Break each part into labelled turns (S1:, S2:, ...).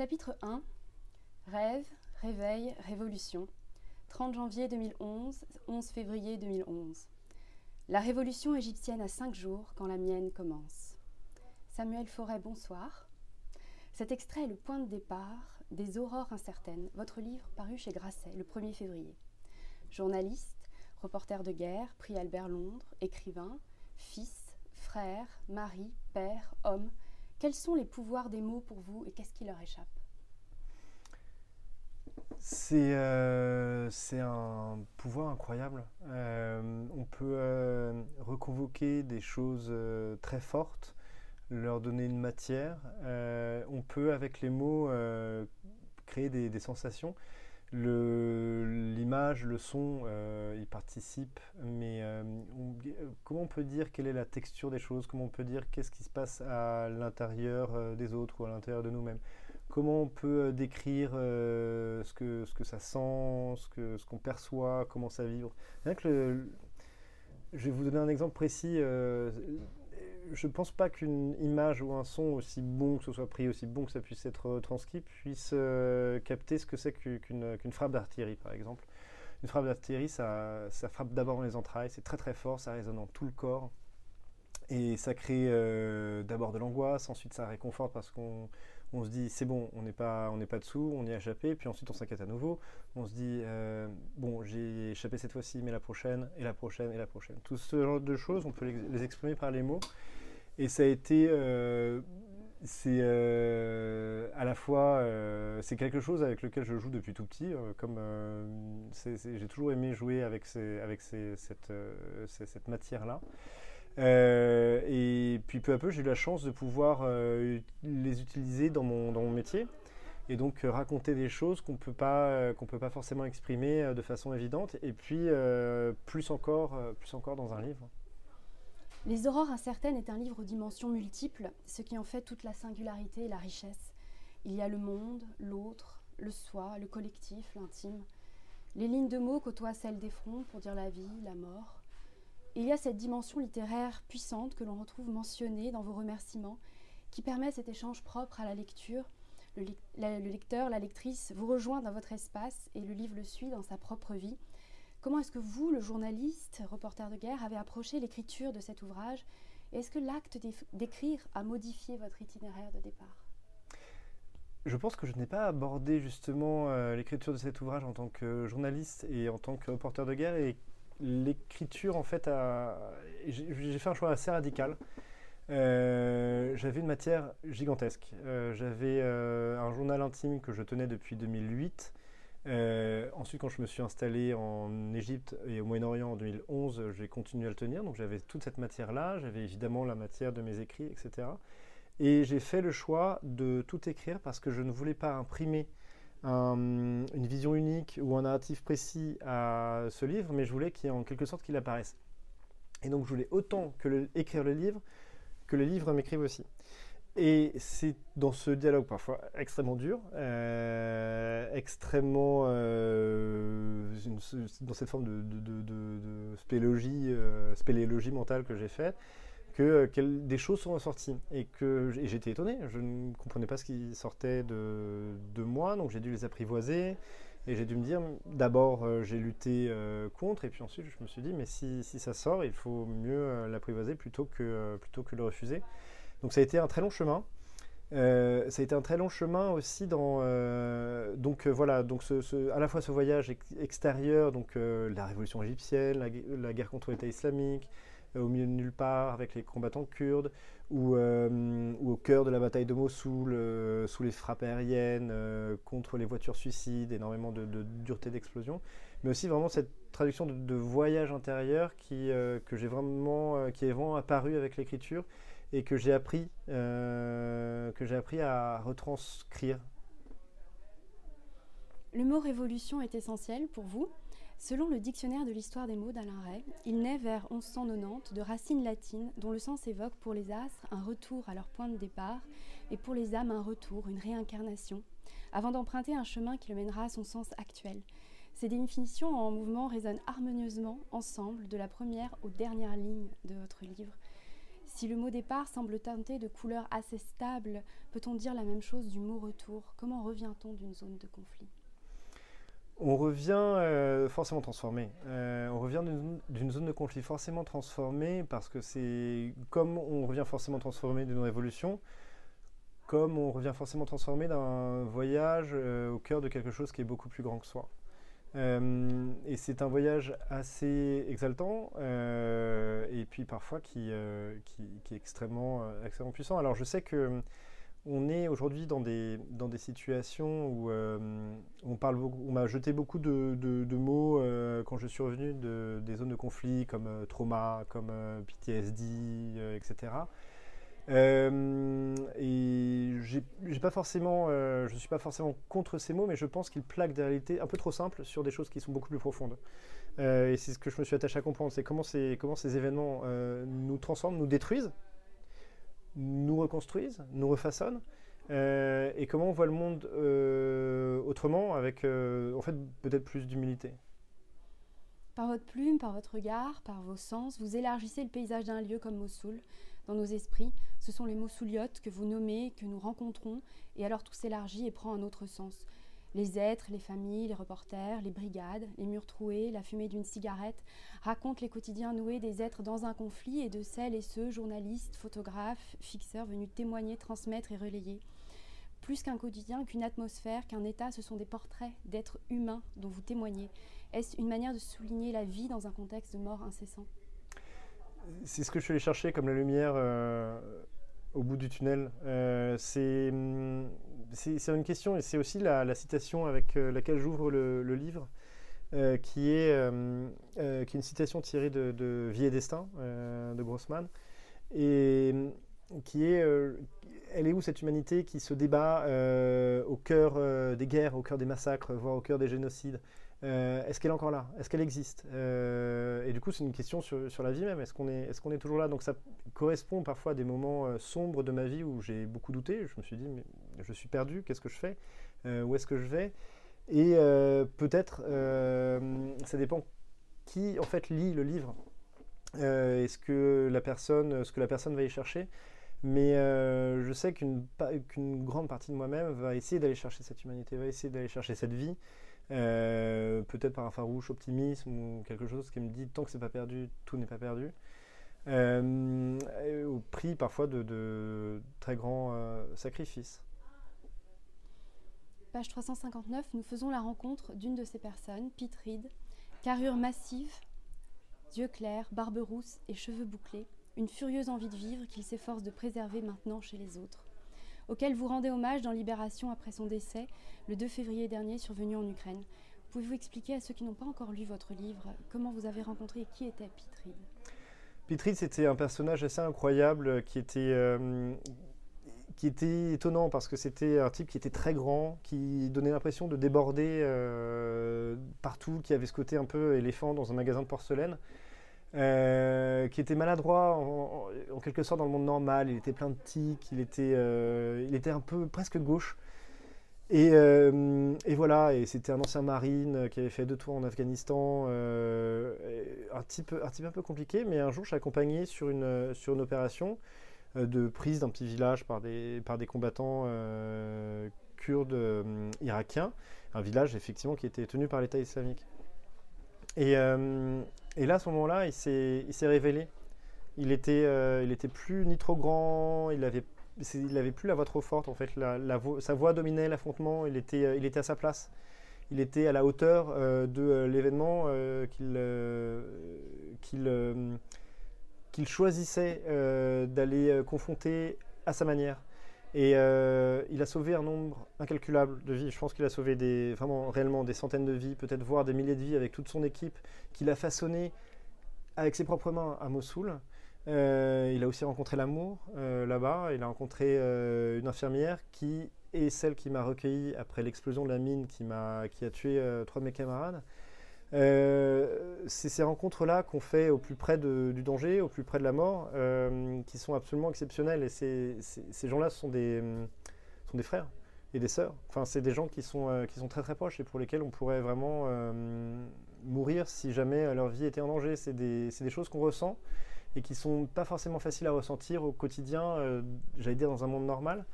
S1: Chapitre 1 Rêve, réveil, révolution. 30 janvier 2011, 11 février 2011. La révolution égyptienne a cinq jours quand la mienne commence. Samuel Forêt, bonsoir. Cet extrait est le point de départ des Aurores incertaines, votre livre paru chez Grasset le 1er février. Journaliste, reporter de guerre, prix Albert Londres, écrivain, fils, frère, mari, père, homme, quels sont les pouvoirs des mots pour vous et qu'est-ce qui leur échappe?
S2: C'est euh, un pouvoir incroyable. Euh, on peut euh, reconvoquer des choses très fortes, leur donner une matière. On peut, avec les mots, créer des, sensations. L'image, le, son, ils participent, mais comment on peut dire quelle est la texture des choses? Comment on peut dire qu'est-ce qui se passe à l'intérieur des autres ou à l'intérieur de nous-mêmes? Comment on peut euh, décrire euh, ce que, ce que ça sent, ce que, ce qu'on perçoit, comment ça vibre Rien que je vais vous donner un exemple précis. euh, je ne pense pas qu'une image ou un son aussi bon que ce soit pris, aussi bon que ça puisse être transcrit, puisse capter ce que c'est qu'u- qu'une frappe d'artillerie, par exemple. Une frappe d'artillerie, ça, ça frappe d'abord dans les entrailles, c'est très très fort, ça résonne dans tout le corps. Et ça crée d'abord de l'angoisse, ensuite ça réconforte parce qu'on on se dit c'est bon, on n'est pas, dessous, on y a échappé, puis ensuite on s'inquiète à nouveau. On se dit euh, bon, j'ai échappé cette fois-ci, mais la prochaine, et la prochaine, et la prochaine. Tout ce genre de choses, on peut les, exprimer par les mots. Et ça a été, euh, c'est euh, à la fois, c'est quelque chose avec lequel je joue depuis tout petit. comme j'ai toujours aimé jouer avec, cette matière-là. Euh, et puis peu à peu, j'ai eu la chance de pouvoir euh, les utiliser dans mon, dans mon métier. Et donc euh, raconter des choses qu'on peut pas qu'on peut pas forcément exprimer de façon évidente. Et puis plus encore, plus encore dans un livre.
S1: Les Aurores incertaines est un livre aux dimensions multiples, ce qui en fait toute la singularité et la richesse. Il y a le monde, l'autre, le soi, le collectif, l'intime. Les lignes de mots côtoient celles des fronts pour dire la vie, la mort. Il y a cette dimension littéraire puissante que l'on retrouve mentionnée dans vos remerciements, qui permet cet échange propre à la lecture. Le, lecteur, la lectrice vous rejoint dans votre espace et le livre le suit dans sa propre vie. Comment est-ce que vous, le journaliste, reporter de guerre, avez approché l'écriture de cet ouvrage? Est-ce que l'acte d'écrire a modifié votre itinéraire de départ?
S2: Je pense que je n'ai pas abordé justement euh, l'écriture de cet ouvrage en tant que journaliste et en tant que reporter de guerre. Et l'écriture, en fait, j'ai fait un choix assez radical. Euh, j'avais une matière gigantesque. Euh, j'avais euh, un journal intime que je tenais depuis 2008. Euh, ensuite, quand je me suis installé en Égypte et au Moyen-Orient en 2011, j'ai continué à le tenir. Donc j'avais toute cette matière-là. J'avais évidemment la matière de mes écrits, etc. Et j'ai fait le choix de tout écrire parce que je ne voulais pas imprimer un- une vision unique ou un narratif précis à ce livre, mais je voulais qu'il en quelque sorte qu'il apparaisse. Et donc je voulais autant que le- écrire le livre que le livre m'écrive aussi. Et c'est dans ce dialogue parfois extrêmement dur, euh, extrêmement euh, dans cette forme de- de spéléologie, euh, spéléologie mentale que j'ai faite, que euh, des choses sont ressorties et que j'étais étonné. Je ne comprenais pas ce qui sortait de, moi, donc j'ai dû les apprivoiser. Et j'ai dû me dire, d'abord euh, j'ai lutté euh, contre, et puis ensuite je me suis dit, mais si, ça sort, il faut mieux l'apprivoiser plutôt que, plutôt que le refuser. Donc ça a été un très long chemin. Ça a été un très long chemin aussi dans donc voilà donc à la fois ce voyage ex- extérieur donc la révolution égyptienne la, gue- la guerre contre l'État islamique au milieu de nulle part avec les combattants kurdes ou, euh, au cœur de la bataille de Mossoul euh, sous les frappes aériennes euh, contre les voitures suicides énormément de, dureté d'explosion mais aussi vraiment cette traduction de, voyage intérieur qui euh, que j'ai vraiment euh, qui est vraiment apparu avec l'écriture et que j'ai appris, euh, que j'ai appris à retranscrire.
S1: Le mot révolution est essentiel pour vous. Selon le dictionnaire de l'histoire des mots d'Alain Ray, il naît vers 1190 de racines latines dont le sens évoque pour les astres un retour à leur point de départ et pour les âmes un retour, une réincarnation, avant d'emprunter un chemin qui le mènera à son sens actuel. Ces définitions en mouvement résonnent harmonieusement ensemble de la première aux dernières lignes de votre livre. Si le mot départ semble teinté de couleurs assez stables, peut-on dire la même chose du mot retour? Comment revient-on d'une zone de conflit?
S2: On revient euh, forcément transformé. Euh, on revient d'une zone de conflit forcément transformée parce que c'est comme on revient forcément transformé d'une révolution, comme on revient forcément transformé d'un voyage euh, au cœur de quelque chose qui est beaucoup plus grand que soi. et c'est un voyage assez exaltant et puis parfois qui, est extrêmement, extrêmement puissant. Alors je sais que on est aujourd'hui dans des, dans des situations où euh, on, parle on m'a jeté beaucoup de, mots euh, quand je suis revenu de, des zones de conflit comme euh, trauma, comme PTSD, etc. et j'ai pas forcément, je suis pas forcément contre ces mots, mais je pense qu'ils plaquent des réalités un peu trop simples sur des choses qui sont beaucoup plus profondes. et c'est ce que je me suis attaché à comprendre, c'est comment, comment ces événements nous transforment, nous détruisent, nous reconstruisent, nous refaçonnent, euh, et comment on voit le monde euh, autrement, avec euh, en fait peut-être plus d'humilité.
S1: Par votre plume, par votre regard, par vos sens, vous élargissez le paysage d'un lieu comme Mossoul. Dans nos esprits, ce sont les Mossouliotes que vous nommez, que nous rencontrons, et alors tout s'élargit et prend un autre sens. Les êtres, les familles, les reporters, les brigades, les murs troués, la fumée d'une cigarette racontent les quotidiens noués des êtres dans un conflit et de celles et ceux, journalistes, photographes, fixeurs venus témoigner, transmettre et relayer. Plus qu'un quotidien, qu'une atmosphère, qu'un état, ce sont des portraits d'êtres humains dont vous témoignez. Est-ce une manière de souligner la vie dans un contexte de mort incessant?
S2: C'est ce que je suis allé chercher comme la lumière euh, au bout du tunnel. Euh, c'est hum, c'est une question et c'est aussi la, citation avec euh, laquelle j'ouvre le, livre, euh, qui, est, qui est une citation tirée de, Vie et Destin de Grossman, et qui est elle est où cette humanité qui se débat au cœur des guerres, au cœur des massacres, voire au cœur des génocides euh, est-ce qu'elle est encore là? Est-ce qu'elle existe? Euh, Et du coup, c'est une question sur, la vie même. Est-ce qu'on est, est, est toujours là? Donc ça correspond parfois à des moments euh, sombres de ma vie où j'ai beaucoup douté. Je me suis dit, mais je suis perdu, qu'est-ce que je fais? Où est-ce que je vais? Et peut-être, ça dépend qui en fait lit le livre. Est-ce que la personne, ce que la personne va y chercher? Mais je sais qu'une grande partie de moi-même va essayer d'aller chercher cette humanité, va essayer d'aller chercher cette vie, euh, peut-être par un farouche optimisme ou quelque chose qui me dit tant que c'est pas perdu, tout n'est pas perdu. Euh, au prix parfois de, très grands euh, sacrifices.
S1: Page 359, nous faisons la rencontre d'une de ces personnes, Pete Reed, carrure massive, yeux clairs, barbe rousse et cheveux bouclés, une furieuse envie de vivre qu'il s'efforce de préserver maintenant chez les autres auquel vous rendez hommage dans Libération après son décès, le 2 février dernier, survenu en Ukraine. Pouvez-vous expliquer à ceux qui n'ont pas encore lu votre livre comment vous avez rencontré et qui était Pete
S2: Reed c'était un personnage assez incroyable qui était, euh, qui était étonnant parce que c'était un type qui était très grand, qui donnait l'impression de déborder euh, partout, qui avait ce côté un peu éléphant dans un magasin de porcelaine. Euh, qui était maladroit en, quelque sorte dans le monde normal. Il était plein de tics, il était, euh, il était un peu presque gauche. Et, euh, voilà, et c'était un ancien marine qui avait fait deux tours en Afghanistan, un, type, un type un peu compliqué, mais un jour je l'ai accompagné sur une, sur une opération de prise d'un petit village par des, par des combattants kurdes irakiens, un village effectivement qui était tenu par l'État islamique. Et, et là, à ce moment-là, il s'est révélé. Il était, euh, il était plus ni trop grand, il avait, il avait plus la voix trop forte en fait. Sa voix dominait l'affrontement. Il était, euh, il était à sa place. Il était à la hauteur euh, de l'événement qu'il qu'il choisissait d'aller confronter à sa manière. Et il a sauvé un nombre incalculable de vies. Je pense qu'il a sauvé des, vraiment réellement des centaines de vies, peut-être voire des milliers de vies avec toute son équipe qu'il a façonné avec ses propres mains à Mossoul. Euh, il a aussi rencontré l'amour euh, là-bas. Il a rencontré euh, une infirmière qui est celle qui m'a recueilli après l'explosion de la mine qui, qui a tué trois de mes camarades. C'est ces rencontres-là qu'on fait au plus près du danger, au plus près de la mort, qui sont absolument exceptionnelles. Et ces, gens-là sont des, sont des frères et des sœurs. Enfin, c'est des gens qui sont, qui sont très très proches et pour lesquels on pourrait vraiment mourir si jamais leur vie était en danger. C'est des, des, choses qu'on ressent et qui sont pas forcément faciles à ressentir au quotidien, euh, j'allais dire dans un monde normal.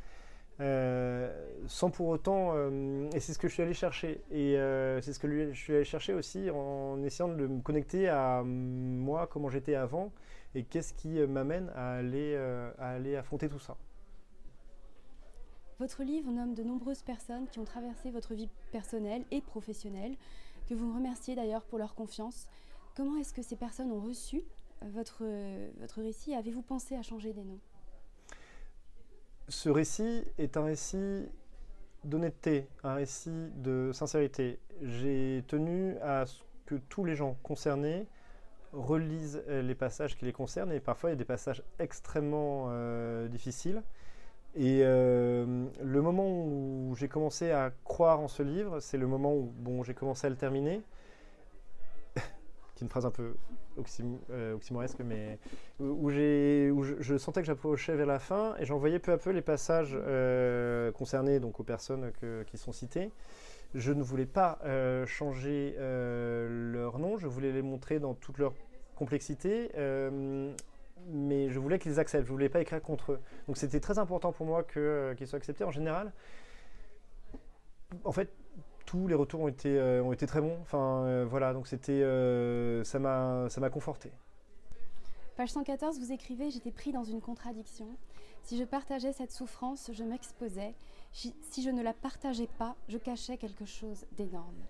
S2: Euh, sans pour autant, euh, et c'est ce que je suis allé chercher, et c'est ce que je suis allé chercher aussi en essayant de me connecter à moi, comment j'étais avant, et qu'est-ce qui m'amène à aller, affronter tout ça.
S1: Votre livre nomme de nombreuses personnes qui ont traversé votre vie personnelle et professionnelle, que vous remerciez d'ailleurs pour leur confiance. Comment est-ce que ces personnes ont reçu votre récit? Avez-vous pensé à changer des noms?
S2: Ce récit est un récit d'honnêteté, un récit de sincérité. J'ai tenu à ce que tous les gens concernés relisent les passages qui les concernent et parfois il y a des passages extrêmement euh, difficiles. Et euh, le moment où j'ai commencé à croire en ce livre, c'est le moment où j'ai commencé à le terminer. Qui est une phrase un peu euh, oxymoresque, mais où, où je, sentais que j'approchais vers la fin et j'envoyais peu à peu les passages euh, concernés donc aux personnes qui sont citées. Je ne voulais pas euh, changer leur nom, je voulais les montrer dans toute leur complexité, mais je voulais qu'ils acceptent, je ne voulais pas écrire contre eux. Donc c'était très important pour moi qu'ils soient acceptés. En général, en fait, tous les retours ont été, euh, ont été très bons. Enfin, euh, voilà, donc c'était, euh, ça m'a, ça m'a conforté.
S1: Page 114, vous écrivez J'étais pris dans une contradiction. Si je partageais cette souffrance, je m'exposais. Si je ne la partageais pas, je cachais quelque chose d'énorme.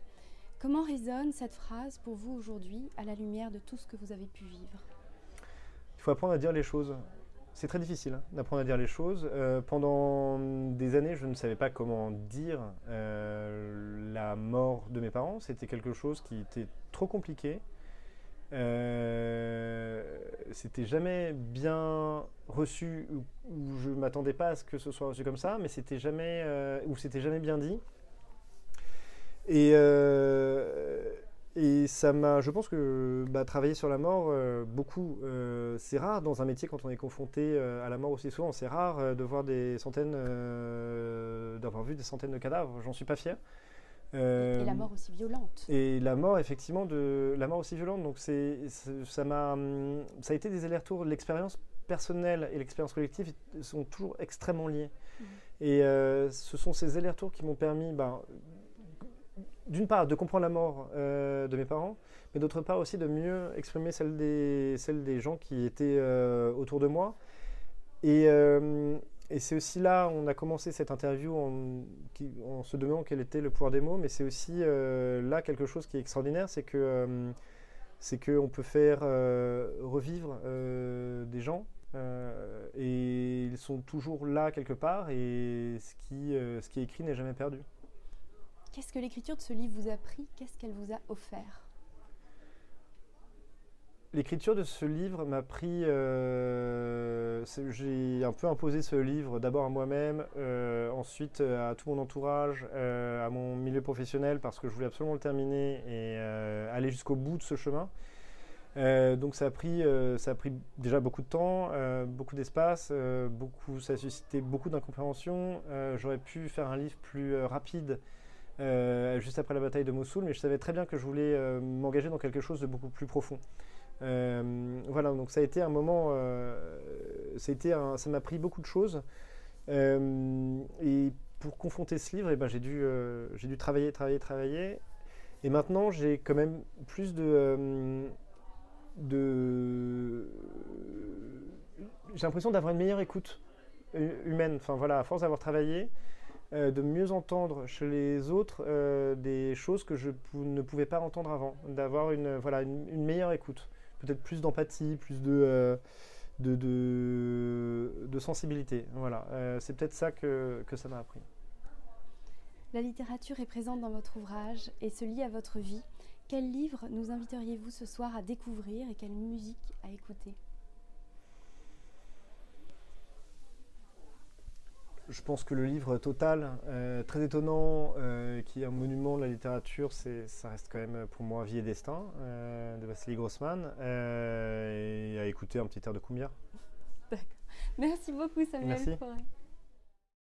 S1: Comment résonne cette phrase pour vous aujourd'hui, à la lumière de tout ce que vous avez pu vivre?
S2: Il faut apprendre à dire les choses c'est très difficile hein, d'apprendre à dire les choses. Euh, pendant des années, je ne savais pas comment dire euh, la mort de mes parents. C'était quelque chose qui était trop compliqué. Euh, c'était jamais bien reçu ou, je m'attendais pas à ce que ce soit reçu comme ça, mais c'était jamais ou c'était jamais bien dit. Et et ça m'a, je pense que bah, travailler sur la mort, euh, beaucoup, euh, c'est rare dans un métier quand on est confronté euh, à la mort aussi souvent. C'est rare de voir des centaines, d'avoir vu des centaines de cadavres. J'en suis pas fier.
S1: et la mort aussi violente.
S2: Et la mort, effectivement, de la mort aussi violente. Donc c'est, ça m'a, hum, ça a été des allers-retours. L'expérience personnelle et l'expérience collective sont toujours extrêmement liées. Mmh. Et ce sont ces allers-retours qui m'ont permis, ben, d'une part, de comprendre la mort euh, de mes parents, mais d'autre part aussi de mieux exprimer celle des, celle des gens qui étaient euh, autour de moi. Et, euh, et c'est aussi là, on a commencé cette interview en, en, se demandant quel était le pouvoir des mots, mais c'est aussi là quelque chose qui est extraordinaire, c'est que c'est qu'on peut faire revivre des gens. et ils sont toujours là quelque part et ce qui, ce qui est écrit n'est jamais perdu.
S1: Qu'est-ce que l'écriture de ce livre vous a pris? Qu'est-ce qu'elle vous a offert?
S2: L'écriture de ce livre m'a pris. Euh, j'ai un peu imposé ce livre d'abord à moi-même, euh, ensuite euh, à tout mon entourage, à mon milieu professionnel parce que je voulais absolument le terminer et aller jusqu'au bout de ce chemin. donc ça a pris, ça a pris déjà beaucoup de temps, beaucoup d'espace, ça a suscité beaucoup d'incompréhension. J'aurais pu faire un livre plus rapide euh, juste après la bataille de Mossoul, mais je savais très bien que je voulais euh, m'engager dans quelque chose de beaucoup plus profond. Euh, voilà, donc ça a été un moment, ça, m'a pris beaucoup de choses. et pour confronter ce livre, eh ben, j'ai dû, j'ai dû travailler, travailler, travailler. Et maintenant, j'ai quand même plus de, de j'ai l'impression d'avoir une meilleure écoute humaine. Enfin voilà, à force d'avoir travaillé, euh, de mieux entendre chez les autres euh, des choses que je ne pouvais pas entendre avant, d'avoir une, voilà, une, meilleure écoute, peut-être plus d'empathie, plus de, euh, de, de, sensibilité. Voilà, c'est peut-être ça que, que ça m'a appris.
S1: La littérature est présente dans votre ouvrage et se lie à votre vie. Quel livre nous inviteriez-vous ce soir à découvrir et quelle musique à écouter?
S2: Je pense que le livre Total, euh, très étonnant, euh, qui est un monument de la littérature, ça reste quand même pour moi Vie et Destin euh, de Vassili Grossman, et à écouter un petit air de Cumbia.
S1: D'accord. Merci beaucoup Samuel
S2: Merci.